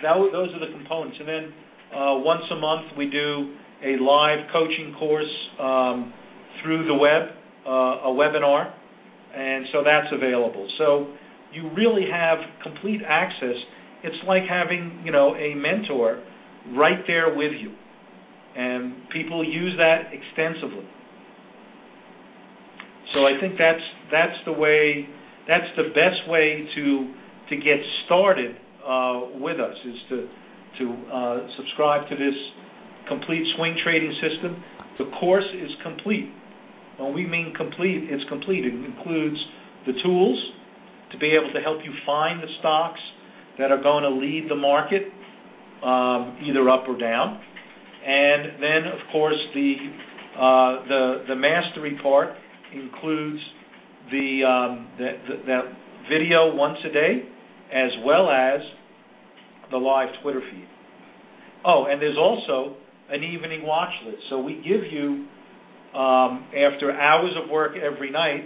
that, those are the components. And then uh, once a month we do a live coaching course um, through the web, uh, a webinar and so that's available. So you really have complete access. It's like having, you know, a mentor right there with you. And people use that extensively. So I think that's that's the way that's the best way to to get started uh, with us is to to uh, subscribe to this complete swing trading system. The course is complete. When we mean complete, it's complete. It includes the tools to be able to help you find the stocks that are going to lead the market, um, either up or down. And then, of course, the uh, the the mastery part includes the, um, the, the, video once a day, as well as the live Twitter feed. Oh, and there's also an evening watch list. So we give you um, after hours of work every night,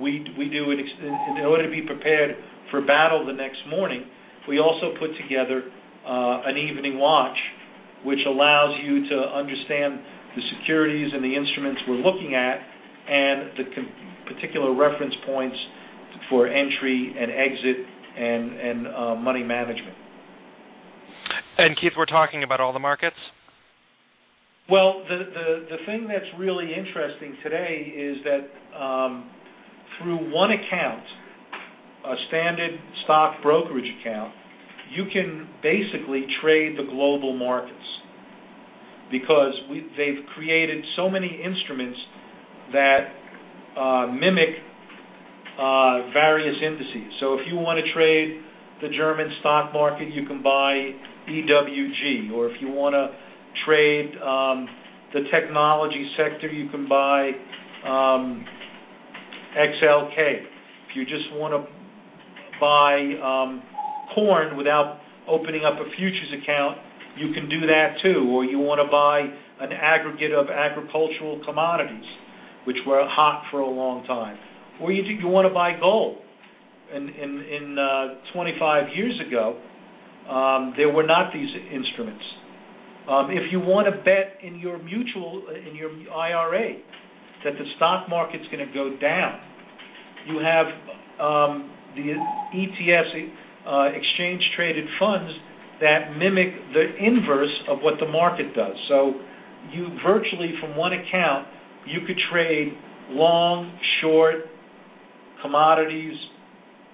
we we do it in order to be prepared for battle the next morning. We also put together uh, an evening watch, which allows you to understand the securities and the instruments we're looking at, and the particular reference points for entry and exit and and uh, money management. And Keith, we're talking about all the markets. Well, the, the, the thing that's really interesting today is that um, through one account, a standard stock brokerage account, you can basically trade the global markets. because we, they've created so many instruments that uh, mimic uh, various indices. So if you want to trade the German stock market, you can buy EWG, or if you want to trade um, the technology sector, you can buy um, XLK. If you just want to buy um, corn without opening up a futures account, you can do that too. Or you want to buy an aggregate of agricultural commodities, which were hot for a long time. Or you, you want to buy gold. In, in, in uh, 25 years ago, um, there were not these instruments. Um, if you want to bet in your mutual, in your IRA, that the stock market's going to go down, you have um, the ETFs, uh, exchange traded funds, that mimic the inverse of what the market does. So you virtually from one account you could trade long, short, commodities,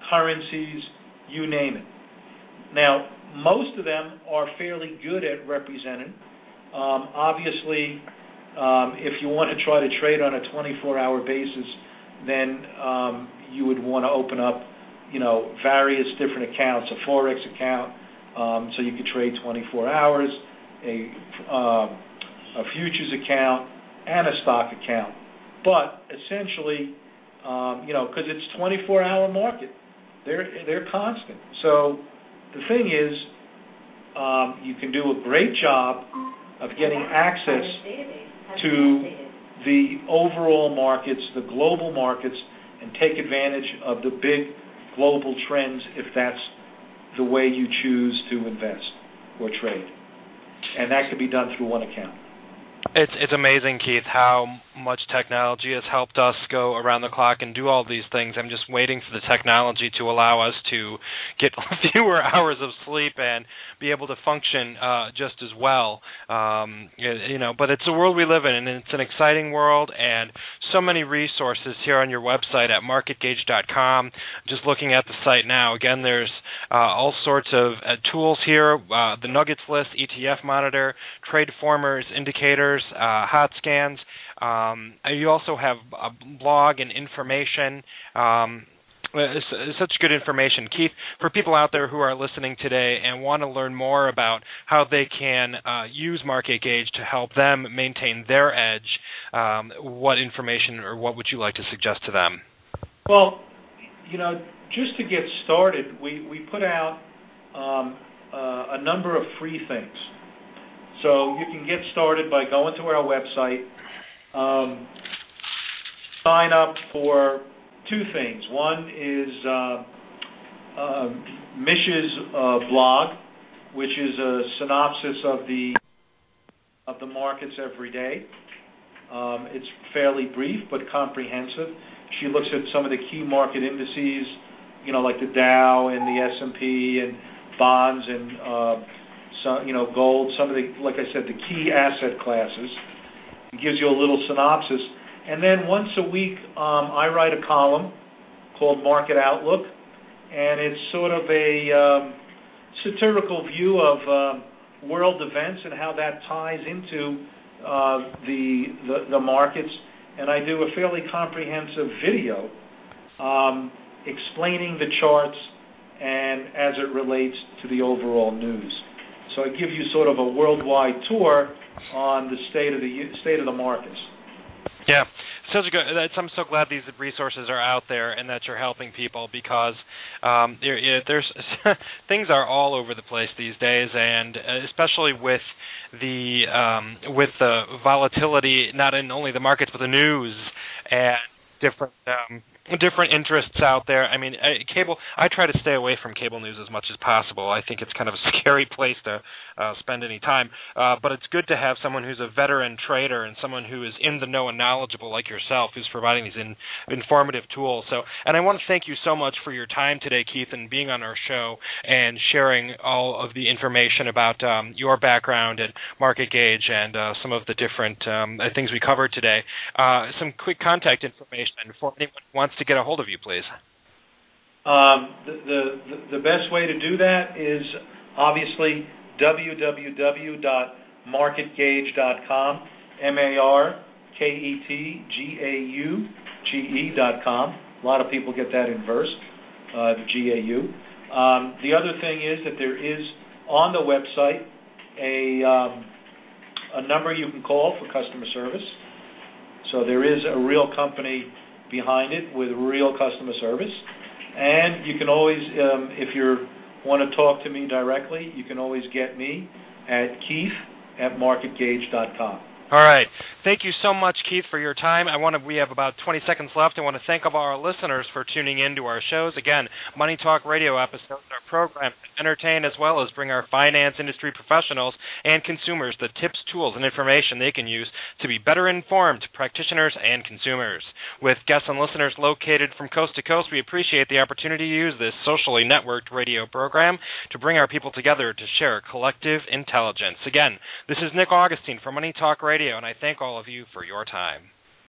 currencies, you name it. Now, most of them are fairly good at representing. Um, obviously, um, if you want to try to trade on a 24-hour basis, then um, you would want to open up, you know, various different accounts, a forex account, um, so you could trade 24 hours, a, uh, a futures account, and a stock account. But essentially, um, you know, because it's 24-hour market, they're they're constant. So the thing is, um, you can do a great job of getting access to the overall markets, the global markets, and take advantage of the big global trends if that's the way you choose to invest or trade. And that could be done through one account. It's it's amazing, Keith, how much technology has helped us go around the clock and do all these things. I'm just waiting for the technology to allow us to get [LAUGHS] fewer hours of sleep and be able to function uh, just as well. Um, you know, but it's the world we live in, and it's an exciting world, and so many resources here on your website at marketgauge.com. Just looking at the site now, again, there's uh, all sorts of uh, tools here: uh, the Nuggets list, ETF monitor, trade formers, indicators, uh, hot scans. Um, you also have a blog and information. Um, such good information. Keith, for people out there who are listening today and want to learn more about how they can uh, use Market Gauge to help them maintain their edge, um, what information or what would you like to suggest to them? Well, you know, just to get started, we, we put out um, uh, a number of free things. So you can get started by going to our website, sign up for two things. One is uh, uh, Mish's uh, blog, which is a synopsis of the of the markets every day. Um, it's fairly brief but comprehensive. She looks at some of the key market indices, you know, like the Dow and the S and bonds and some, you know, gold. Some of the, like I said, the key asset classes. It gives you a little synopsis and then once a week, um, I write a column called Market Outlook, and it's sort of a um, satirical view of uh, world events and how that ties into uh, the, the, the markets. And I do a fairly comprehensive video um, explaining the charts and as it relates to the overall news. So I give you sort of a worldwide tour on the state of the state of the markets. Yeah, such a good. I'm so glad these resources are out there and that you're helping people because um, there, there's [LAUGHS] things are all over the place these days, and uh, especially with the um, with the volatility, not in only the markets but the news and different um, different interests out there. I mean, cable. I try to stay away from cable news as much as possible. I think it's kind of a [LAUGHS] scary place to uh, spend any time. Uh, but it's good to have someone who's a veteran trader and someone who is in the know and knowledgeable like yourself, who's providing these in, informative tools. So, and I want to thank you so much for your time today, Keith, and being on our show and sharing all of the information about um, your background at Market Gauge and uh, some of the different um, things we covered today. Uh, some quick contact information for anyone who wants to get a hold of you, please? Um, the, the, the best way to do that is obviously www.marketgauge.com. marketgauge.com, M-A-R-K-E-T-G-A-U-G-E.com. A lot of people get that inversed, uh, the G-A-U. Um, the other thing is that there is on the website a, um, a number you can call for customer service. So there is a real company behind it with real customer service. And you can always, um, if you want to talk to me directly, you can always get me at keith at marketgauge.com. All right. Thank you so much, Keith, for your time. I want to. We have about 20 seconds left. I want to thank all our listeners for tuning in to our shows. Again, Money Talk Radio episodes are programs to entertain as well as bring our finance industry professionals and consumers the tips, tools, and information they can use to be better informed practitioners and consumers. With guests and listeners located from coast to coast, we appreciate the opportunity to use this socially networked radio program to bring our people together to share collective intelligence. Again, this is Nick Augustine from Money Talk Radio, and I thank all of you for your time.